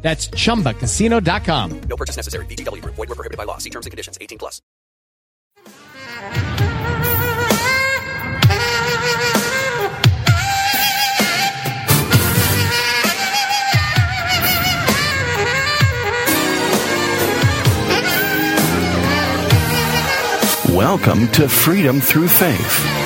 That's chumbacasino.com. No purchase necessary. VGW Group. Void were prohibited by law. See terms and conditions. 18 plus. Welcome to Freedom Through Faith.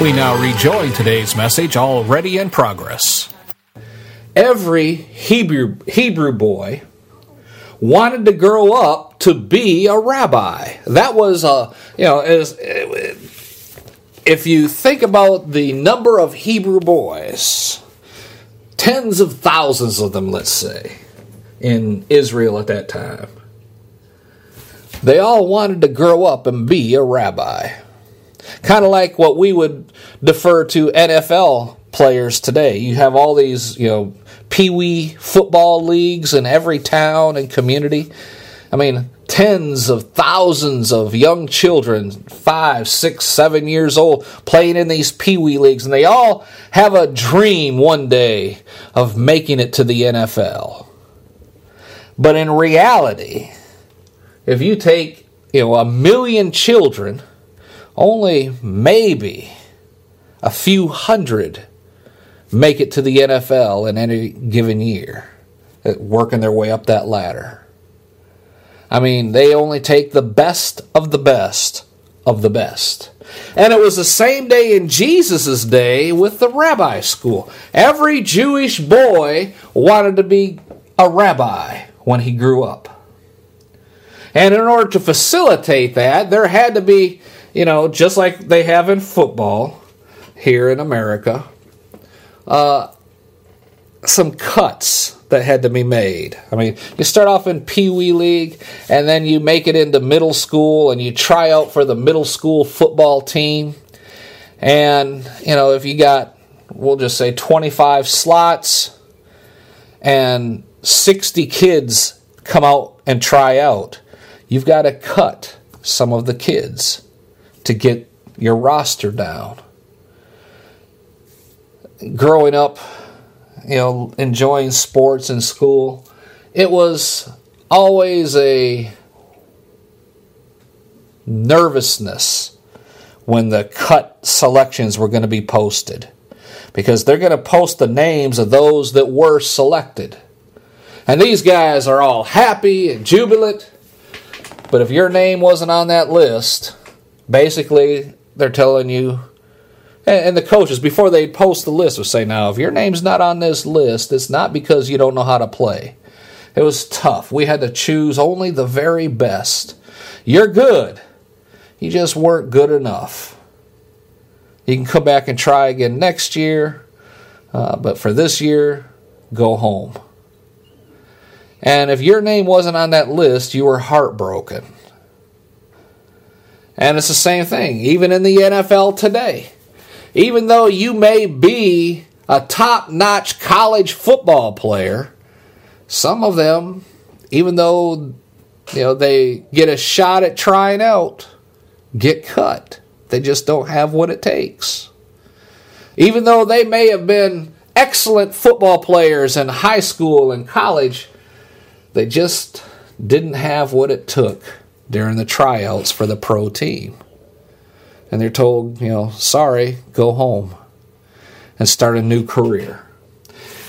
We now rejoin today's message already in progress. Every Hebrew Hebrew boy wanted to grow up to be a rabbi. That was a you know as if you think about the number of Hebrew boys, tens of thousands of them, let's say, in Israel at that time. They all wanted to grow up and be a rabbi. Kind of like what we would defer to NFL players today. You have all these, you know, pee wee football leagues in every town and community. I mean, tens of thousands of young children, five, six, seven years old, playing in these pee wee leagues, and they all have a dream one day of making it to the NFL. But in reality, if you take, you know, a million children, only maybe a few hundred make it to the NFL in any given year, uh, working their way up that ladder. I mean, they only take the best of the best of the best. And it was the same day in Jesus' day with the rabbi school. Every Jewish boy wanted to be a rabbi when he grew up. And in order to facilitate that, there had to be you know, just like they have in football here in America, uh, some cuts that had to be made. I mean, you start off in Pee Wee League, and then you make it into middle school, and you try out for the middle school football team. And, you know, if you got, we'll just say 25 slots, and 60 kids come out and try out, you've got to cut some of the kids to get your roster down. Growing up, you know, enjoying sports in school, it was always a nervousness when the cut selections were going to be posted because they're going to post the names of those that were selected. And these guys are all happy and jubilant, but if your name wasn't on that list, Basically, they're telling you, and, the coaches, before they post the list, would say, now, if your name's not on this list, it's not because you don't know how to play. It was tough. We had to choose only the very best. You're good. You just weren't good enough. You can come back and try again next year, uh, but for this year, go home. And if your name wasn't on that list, you were heartbroken. And it's the same thing, even in the NFL today. Even though you may be a top notch college football player, some of them, even though you know they get a shot at trying out, get cut. They just don't have what it takes. Even though they may have been excellent football players in high school and college, they just didn't have what it took during the tryouts for the pro team. And they're told, you know, sorry, go home and start a new career.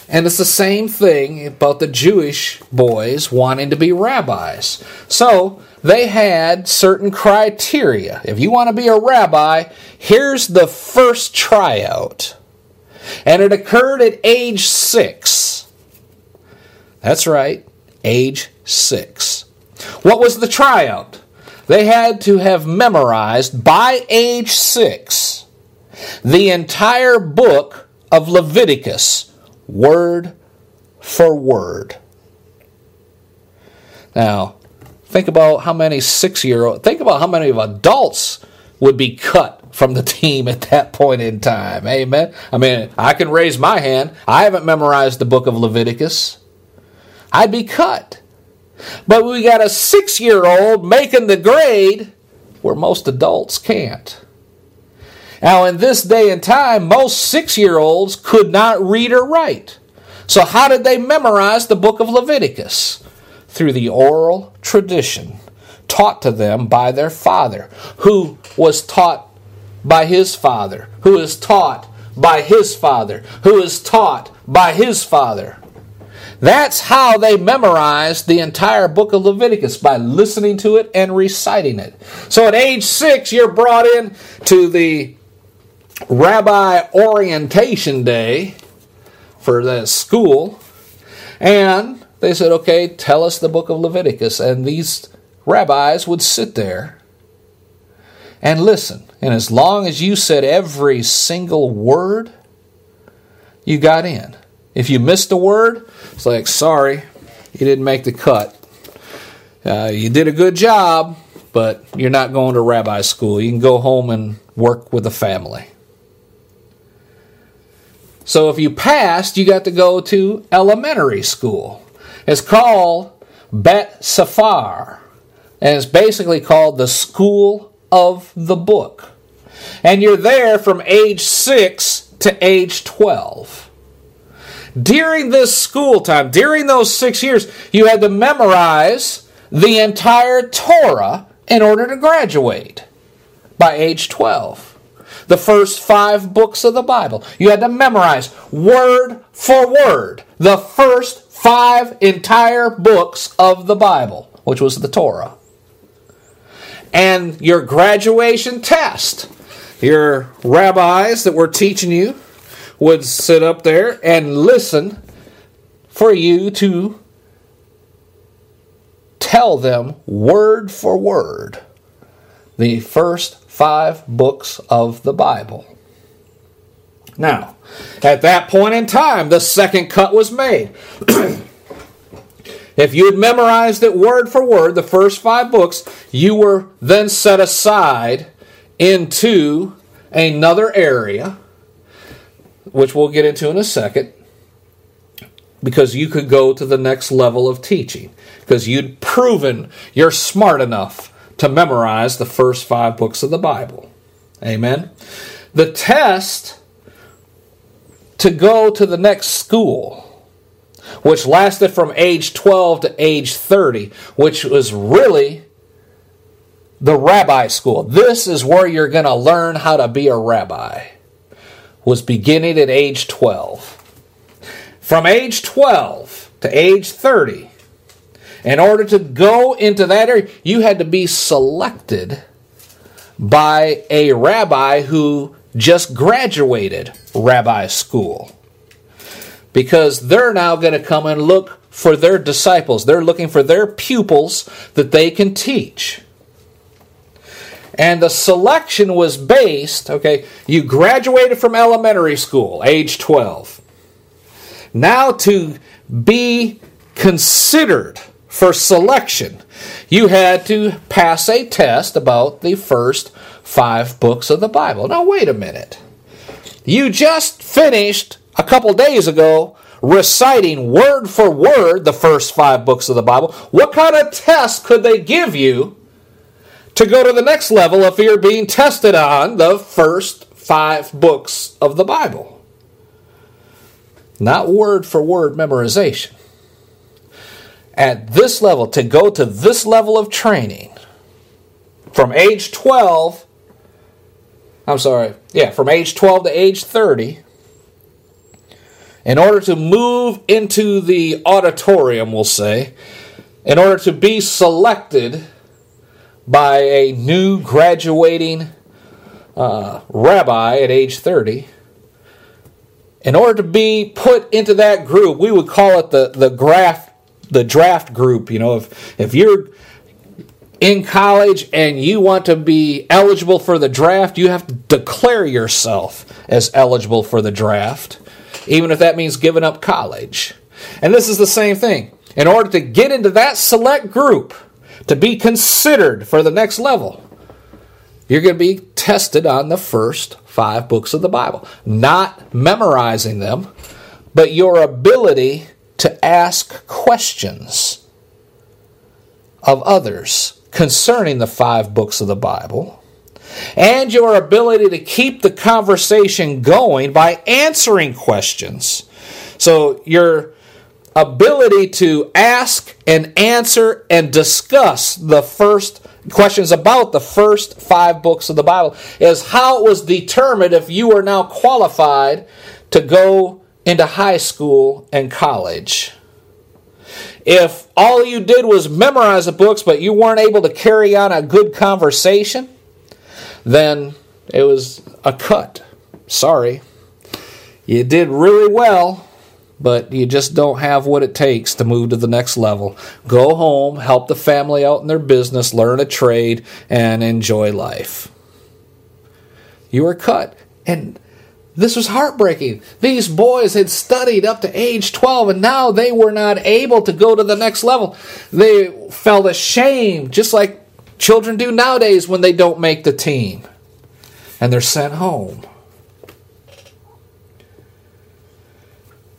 And it's the same thing about the Jewish boys wanting to be rabbis. So they had certain criteria. If you want to be a rabbi, here's the first tryout. And it occurred at age six. That's right, age six. What was the tryout? They had to have memorized by age six the entire book of Leviticus, word for word. Now, think about how many six year old, think about how many of adults would be cut from the team at that point in time. Amen. I mean, I can raise my hand. I haven't memorized the book of Leviticus. I'd be cut. But we got a six year old making the grade where most adults can't. Now, in this day and time, most six year olds could not read or write. So, how did they memorize the book of Leviticus? Through the oral tradition taught to them by their father, who was taught by his father, who is taught by his father, who is taught by his father. That's how they memorized the entire book of Leviticus by listening to it and reciting it. So at age six, you're brought in to the rabbi orientation day for the school, and they said, okay, tell us the book of Leviticus. And these rabbis would sit there and listen. And as long as you said every single word, you got in. If you missed a word, it's like, sorry, you didn't make the cut. Uh, you did a good job, but you're not going to rabbi school. You can go home and work with the family. So if you passed, you got to go to elementary school. It's called Bet Sefer, and it's basically called the School of the Book. And you're there from age 6 to age 12. During this school time, during those six years, you had to memorize the entire Torah in order to graduate by age 12 the first five books of the Bible. You had to memorize word for word the first five entire books of the Bible, which was the Torah. And your graduation test, your rabbis that were teaching you would sit up there and listen for you to tell them word for word the first five books of the Bible. Now, at that point in time, the second cut was made. if you had memorized it word for word, the first five books, you were then set aside into another area, which we'll get into in a second, because you could go to the next level of teaching, because you'd proven you're smart enough to memorize the first five books of the Bible. Amen. The test to go to the next school, which lasted from age 12 to age 30, which was really the rabbi school. This is where you're going to learn how to be a rabbi. Was beginning at age 12. From age 12 to age 30, in order to go into that area, you had to be selected by a rabbi who just graduated rabbi school. Because they're now going to come and look for their disciples. They're looking for their pupils that they can teach. And the selection was based, okay, you graduated from elementary school, age 12. Now to be considered for selection, you had to pass a test about the first five books of the Bible. Now, wait a minute. You just finished a couple days ago reciting word for word the first five books of the Bible. What kind of test could they give you to go to the next level if you're being tested on the first five books of the Bible? Not word for word memorization at this level, to go to this level of training from age 12, I'm sorry, yeah, from age 12 to age 30, in order to move into the auditorium, we'll say, in order to be selected by a new graduating uh, rabbi at age 30, in order to be put into that group, we would call it the, the draft the draft group. You know, if if you're in college and you want to be eligible for the draft, you have to declare yourself as eligible for the draft, even if that means giving up college. And this is the same thing. In order to get into that select group, to be considered for the next level, you're going to be tested on the first five books of the Bible. Not memorizing them, but your ability to ask questions of others concerning the five books of the Bible, and your ability to keep the conversation going by answering questions. So, your ability to ask and answer and discuss the first questions about the first five books of the Bible is how it was determined if you were now qualified to go into high school and college. If all you did was memorize the books, but you weren't able to carry on a good conversation, then it was a cut. Sorry. You did really well, but you just don't have what it takes to move to the next level. Go home, help the family out in their business, learn a trade, and enjoy life. You are cut. And this was heartbreaking. These boys had studied up to age 12 and now they were not able to go to the next level. They felt ashamed, just like children do nowadays when they don't make the team. And they're sent home.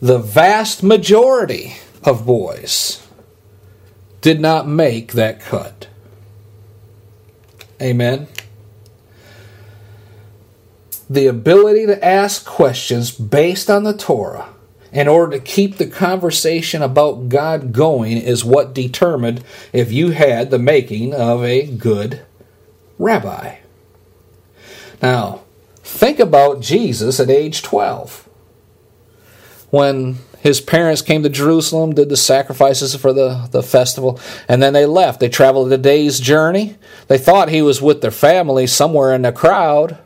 The vast majority of boys did not make that cut. Amen the ability to ask questions based on the Torah in order to keep the conversation about God going is what determined if you had the making of a good rabbi. Now, think about Jesus at age 12. When his parents came to Jerusalem, did the sacrifices for the, the festival, and then they left. They traveled a day's journey. They thought he was with their family somewhere in the crowd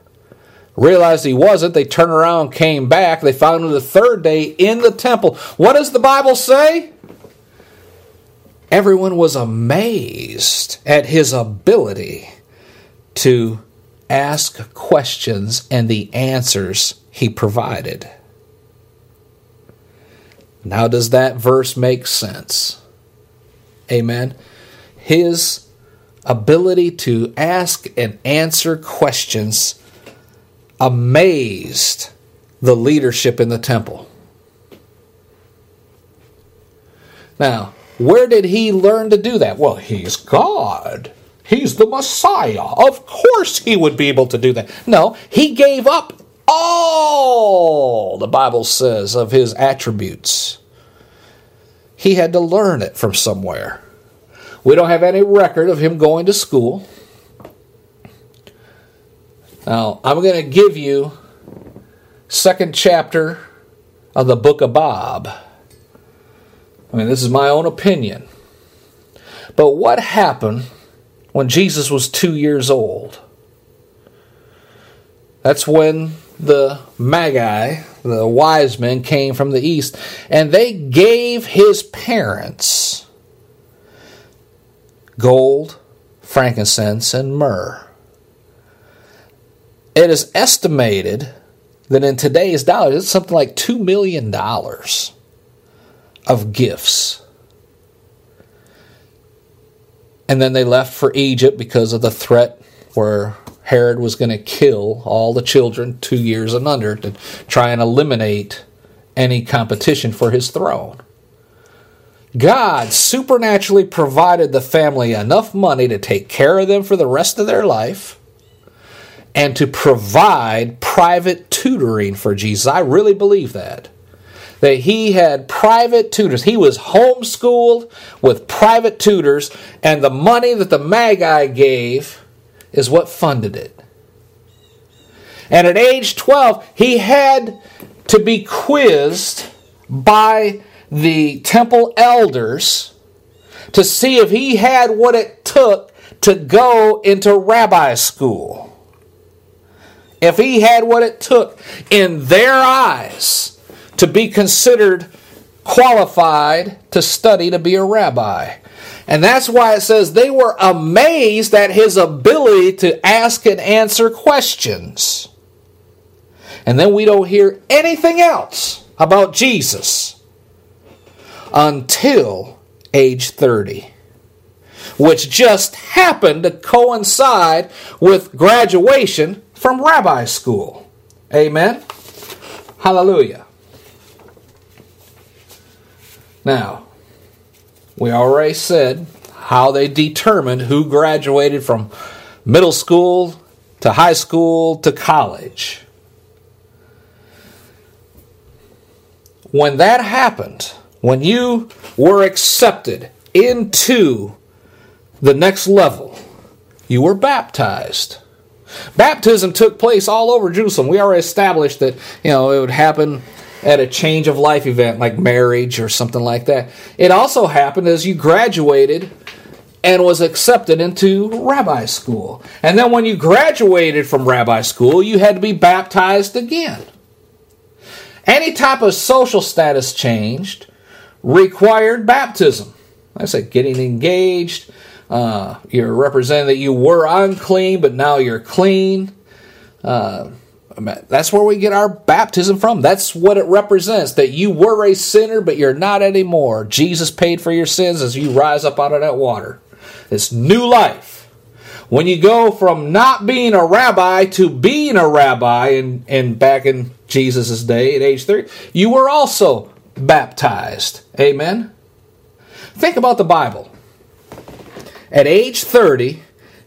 realized he wasn't. They turned around, came back. They found him the third day in the temple. What does the Bible say? Everyone was amazed at his ability to ask questions and the answers he provided. Now, does that verse make sense? Amen. His ability to ask and answer questions amazed the leadership in the temple. Now, where did he learn to do that? Well, he's God. He's the Messiah. Of course he would be able to do that. No, he gave up all, the Bible says, of his attributes. He had to learn it from somewhere. We don't have any record of him going to school. Now, I'm going to give you second chapter of the book of Bob. I mean, this is my own opinion. But what happened when Jesus was two years old? That's when the Magi, the wise men, came from the east, and they gave his parents gold, frankincense, and myrrh. It is estimated that in today's dollars, it's something like $2 million of gifts. And then they left for Egypt because of the threat where Herod was going to kill all the children two years and under to try and eliminate any competition for his throne. God supernaturally provided the family enough money to take care of them for the rest of their life and to provide private tutoring for Jesus. I really believe that. That he had private tutors. He was homeschooled with private tutors, and the money that the Magi gave is what funded it. And at age 12, he had to be quizzed by the temple elders to see if he had what it took to go into rabbi school. If he had what it took in their eyes to be considered qualified to study to be a rabbi. And that's why it says they were amazed at his ability to ask and answer questions. And then we don't hear anything else about Jesus until age 30, which just happened to coincide with graduation from rabbi school. Amen? Hallelujah. Now, we already said how they determined who graduated from middle school to high school to college. When that happened, when you were accepted into the next level, you were baptized. Baptism took place all over Jerusalem. We already established that, you know, it would happen at a change of life event like marriage or something like that. It also happened as you graduated and was accepted into rabbi school. And then when you graduated from rabbi school, you had to be baptized again. Any type of social status changed required baptism. I said getting engaged. Uh, you're representing that you were unclean, but now you're clean. Uh, that's where we get our baptism from. That's what it represents that you were a sinner, but you're not anymore. Jesus paid for your sins as you rise up out of that water. It's new life. When you go from not being a rabbi to being a rabbi, and, and back in Jesus' day at age 30, you were also baptized. Amen? Think about the Bible. At age 30,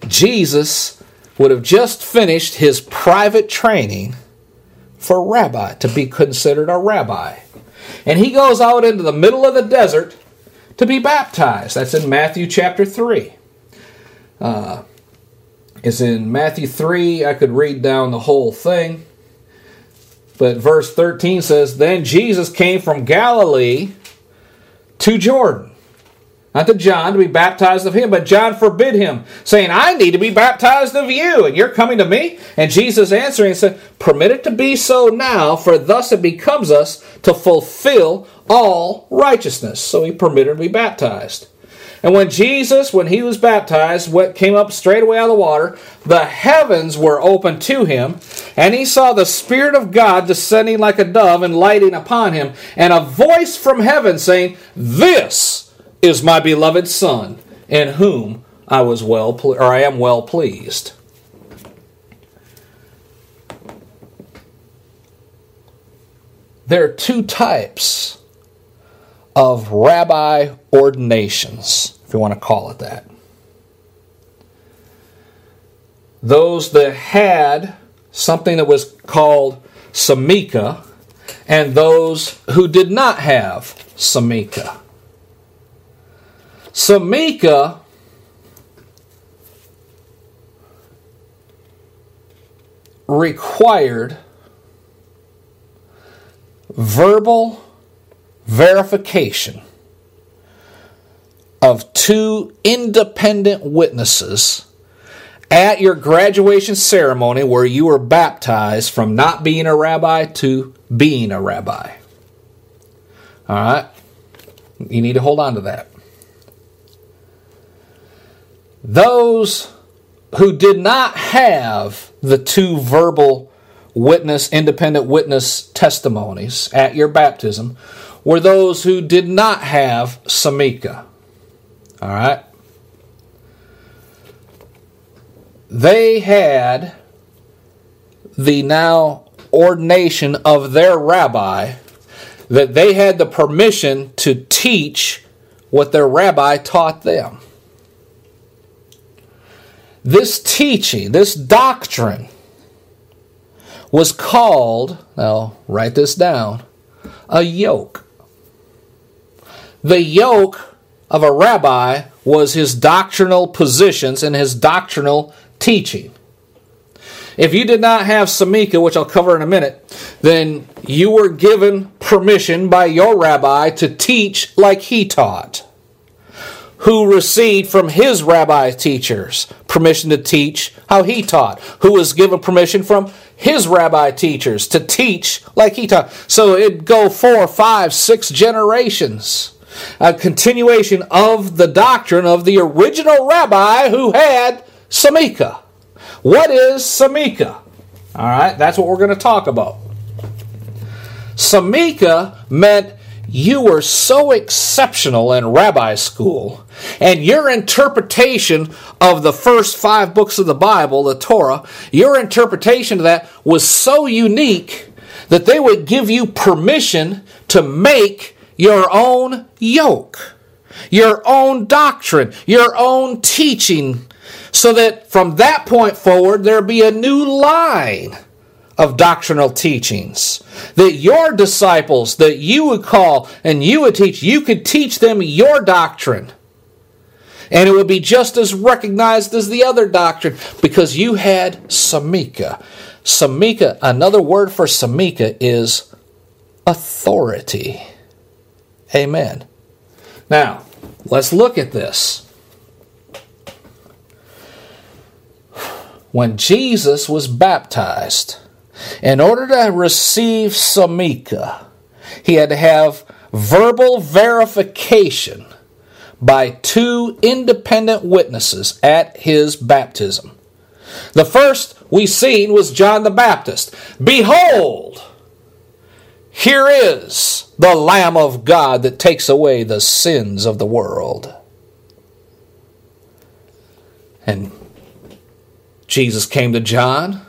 Jesus would have just finished his private training for rabbi, to be considered a rabbi. And he goes out into the middle of the desert to be baptized. That's in Matthew chapter 3. Uh, it's in Matthew 3. I could read down the whole thing. But verse 13 says, Then Jesus came from Galilee to Jordan not to John to be baptized of him, but John forbid him, saying, I need to be baptized of you, and you're coming to me? And Jesus answering said, Permit it to be so now, for thus it becomes us to fulfill all righteousness. So he permitted to be baptized. And when Jesus, when he was baptized, what came up straight away out of the water, the heavens were opened to him, and he saw the Spirit of God descending like a dove and lighting upon him, and a voice from heaven saying, This is my beloved Son, in whom I was well ple- or I am well pleased. There are two types of rabbi ordinations, if you want to call it that. Those that had something that was called samika, and those who did not have samika. Samika required verbal verification of two independent witnesses at your graduation ceremony where you were baptized from not being a rabbi to being a rabbi. All right? You need to hold on to that. Those who did not have the two verbal witness, independent witness testimonies at your baptism were those who did not have Samika. All right? They had the now ordination of their rabbi that they had the permission to teach what their rabbi taught them. This teaching, this doctrine, was called, now write this down, a yoke. The yoke of a rabbi was his doctrinal positions and his doctrinal teaching. If you did not have Samika, which I'll cover in a minute, then you were given permission by your rabbi to teach like he taught. Who received from his rabbi teachers permission to teach how he taught? Who was given permission from his rabbi teachers to teach like he taught? So it'd go four, five, six generations. A continuation of the doctrine of the original rabbi who had Samika. What is Samika? All right, that's what we're going to talk about. Samika meant you were so exceptional in rabbi school, and your interpretation of the first five books of the Bible, the Torah, your interpretation of that was so unique that they would give you permission to make your own yoke, your own doctrine, your own teaching, so that from that point forward there be a new line of doctrinal teachings that your disciples that you would call and you would teach you could teach them your doctrine and it would be just as recognized as the other doctrine because you had samika. Samika another word for samika is authority. Amen. Now let's look at this. When jesus was baptized in order to receive Samika, he had to have verbal verification by two independent witnesses at his baptism. The first we seen was John the Baptist. Behold, here is the Lamb of God that takes away the sins of the world. And Jesus came to John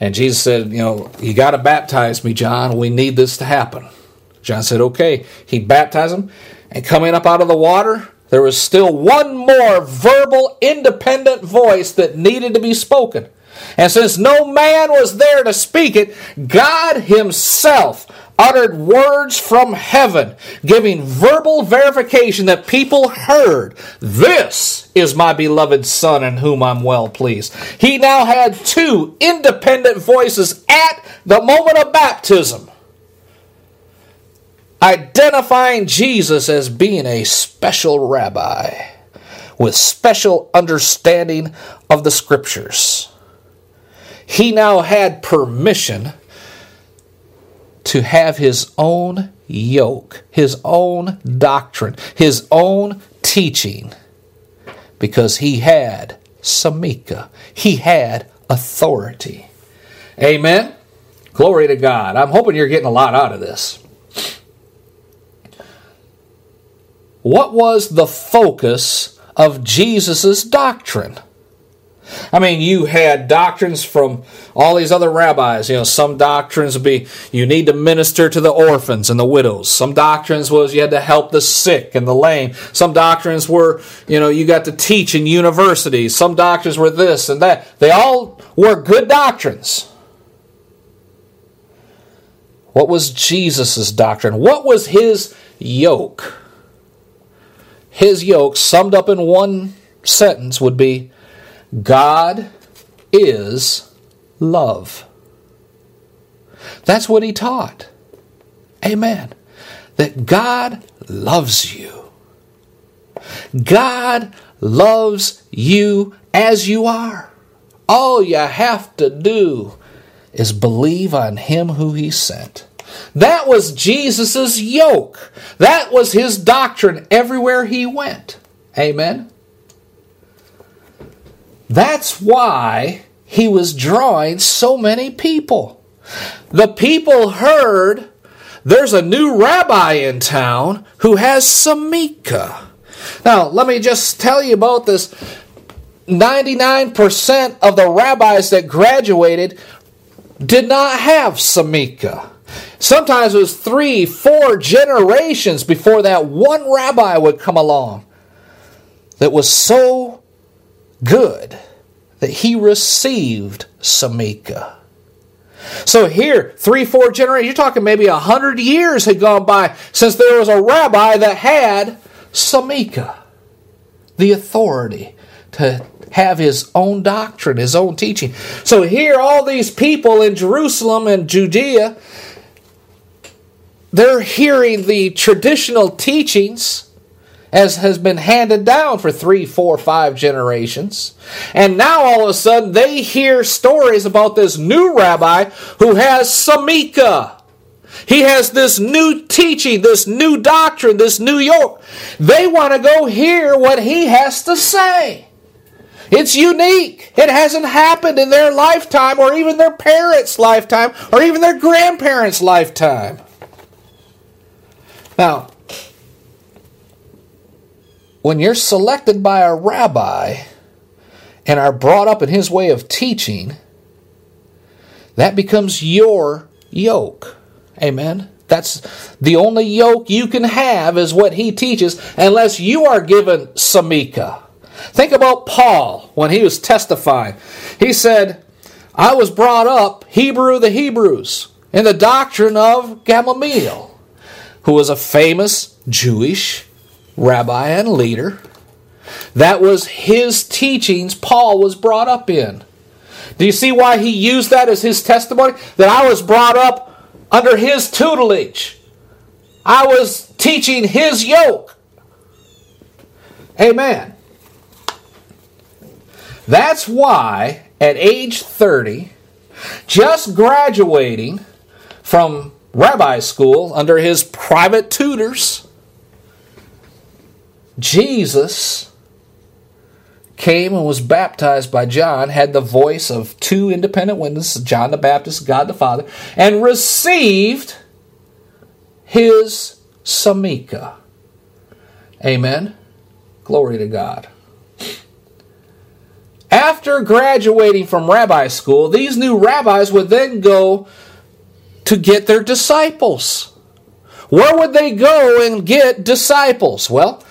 and Jesus said, You know, you got to baptize me, John. We need this to happen. John said, Okay. He baptized him. And coming up out of the water, there was still one more verbal, independent voice that needed to be spoken. And since no man was there to speak it, God Himself uttered words from heaven, giving verbal verification that people heard, This is my beloved Son in whom I'm well pleased. He now had two independent voices at the moment of baptism, identifying Jesus as being a special rabbi with special understanding of the scriptures. He now had permission to have his own yoke, his own doctrine, his own teaching, because he had samika, he had authority. Amen? Glory to God. I'm hoping you're getting a lot out of this. What was the focus of Jesus' doctrine? I mean, you had doctrines from all these other rabbis. You know, some doctrines would be you need to minister to the orphans and the widows. Some doctrines was you had to help the sick and the lame. Some doctrines were, you know, you got to teach in universities. Some doctrines were this and that. They all were good doctrines. What was Jesus' doctrine? What was his yoke? His yoke, summed up in one sentence, would be God is love. That's what he taught. Amen. That God loves you. God loves you as you are. All you have to do is believe on him who he sent. That was Jesus' yoke. That was his doctrine everywhere he went. Amen. That's why he was drawing so many people. The people heard there's a new rabbi in town who has Samika. Now, let me just tell you about this. 99% of the rabbis that graduated did not have Samika. Sometimes it was three, four generations before that one rabbi would come along that was so good that he received Samika. So here, three, four generations, you're talking maybe a hundred years had gone by since there was a rabbi that had Samika, the authority to have his own doctrine, his own teaching. So here, all these people in Jerusalem and Judea, they're hearing the traditional teachings as has been handed down for three, four, five generations. And now all of a sudden they hear stories about this new rabbi who has Samika. He has this new teaching, this new doctrine, this new yoke. They want to go hear what he has to say. It's unique. It hasn't happened in their lifetime or even their parents' lifetime or even their grandparents' lifetime. Now, when you're selected by a rabbi and are brought up in his way of teaching, that becomes your yoke. Amen. That's the only yoke you can have is what he teaches unless you are given samika. Think about Paul when he was testifying. He said, I was brought up Hebrew the Hebrews in the doctrine of Gamaliel, who was a famous Jewish rabbi and leader. That was his teachings Paul was brought up in. Do you see why he used that as his testimony? That I was brought up under his tutelage. I was teaching his yoke. Amen. That's why at age 30, just graduating from rabbi school under his private tutors, Jesus came and was baptized by John, had the voice of two independent witnesses, John the Baptist, God the Father, and received his samika. Amen. Glory to God. After graduating from rabbi school, these new rabbis would then go to get their disciples. Where would they go and get disciples? Well,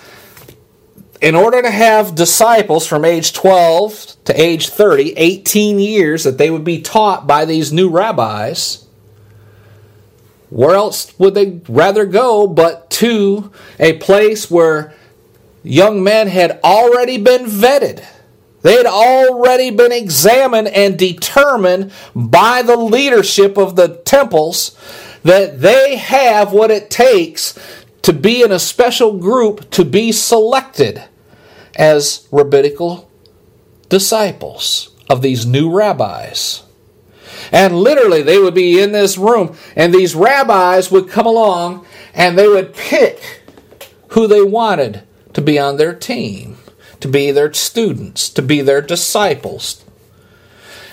in order to have disciples from age 12 to age 30, 18 years that they would be taught by these new rabbis, where else would they rather go but to a place where young men had already been vetted? They had already been examined and determined by the leadership of the temples that they have what it takes to be in a special group to be selected as rabbinical disciples of these new rabbis. And literally, they would be in this room, and these rabbis would come along and they would pick who they wanted to be on their team, to be their students, to be their disciples.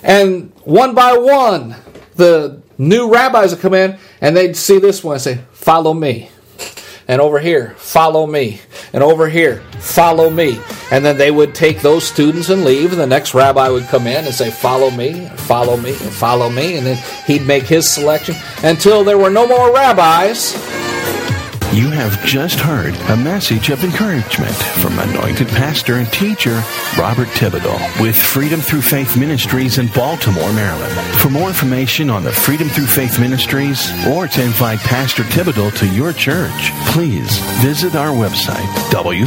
And one by one, the new rabbis would come in and they'd see this one and say, Follow me. And over here, follow me. And over here, follow me. And then they would take those students and leave, and the next rabbi would come in and say, Follow me, follow me, follow me. And then he'd make his selection until there were no more rabbis. You have just heard a message of encouragement from anointed pastor and teacher Robert Thibodeau with Freedom Through Faith Ministries in Baltimore, Maryland. For more information on the Freedom Through Faith Ministries or to invite Pastor Thibodeau to your church, please visit our website www.ftfm.org.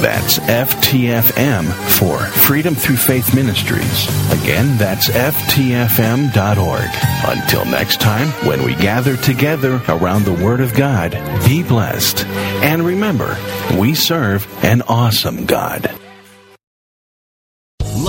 That's FTFM for Freedom Through Faith Ministries. Again, that's FTFM.org. Until next time, when we gather together around the Word of God, be blessed. And remember, we serve an awesome God.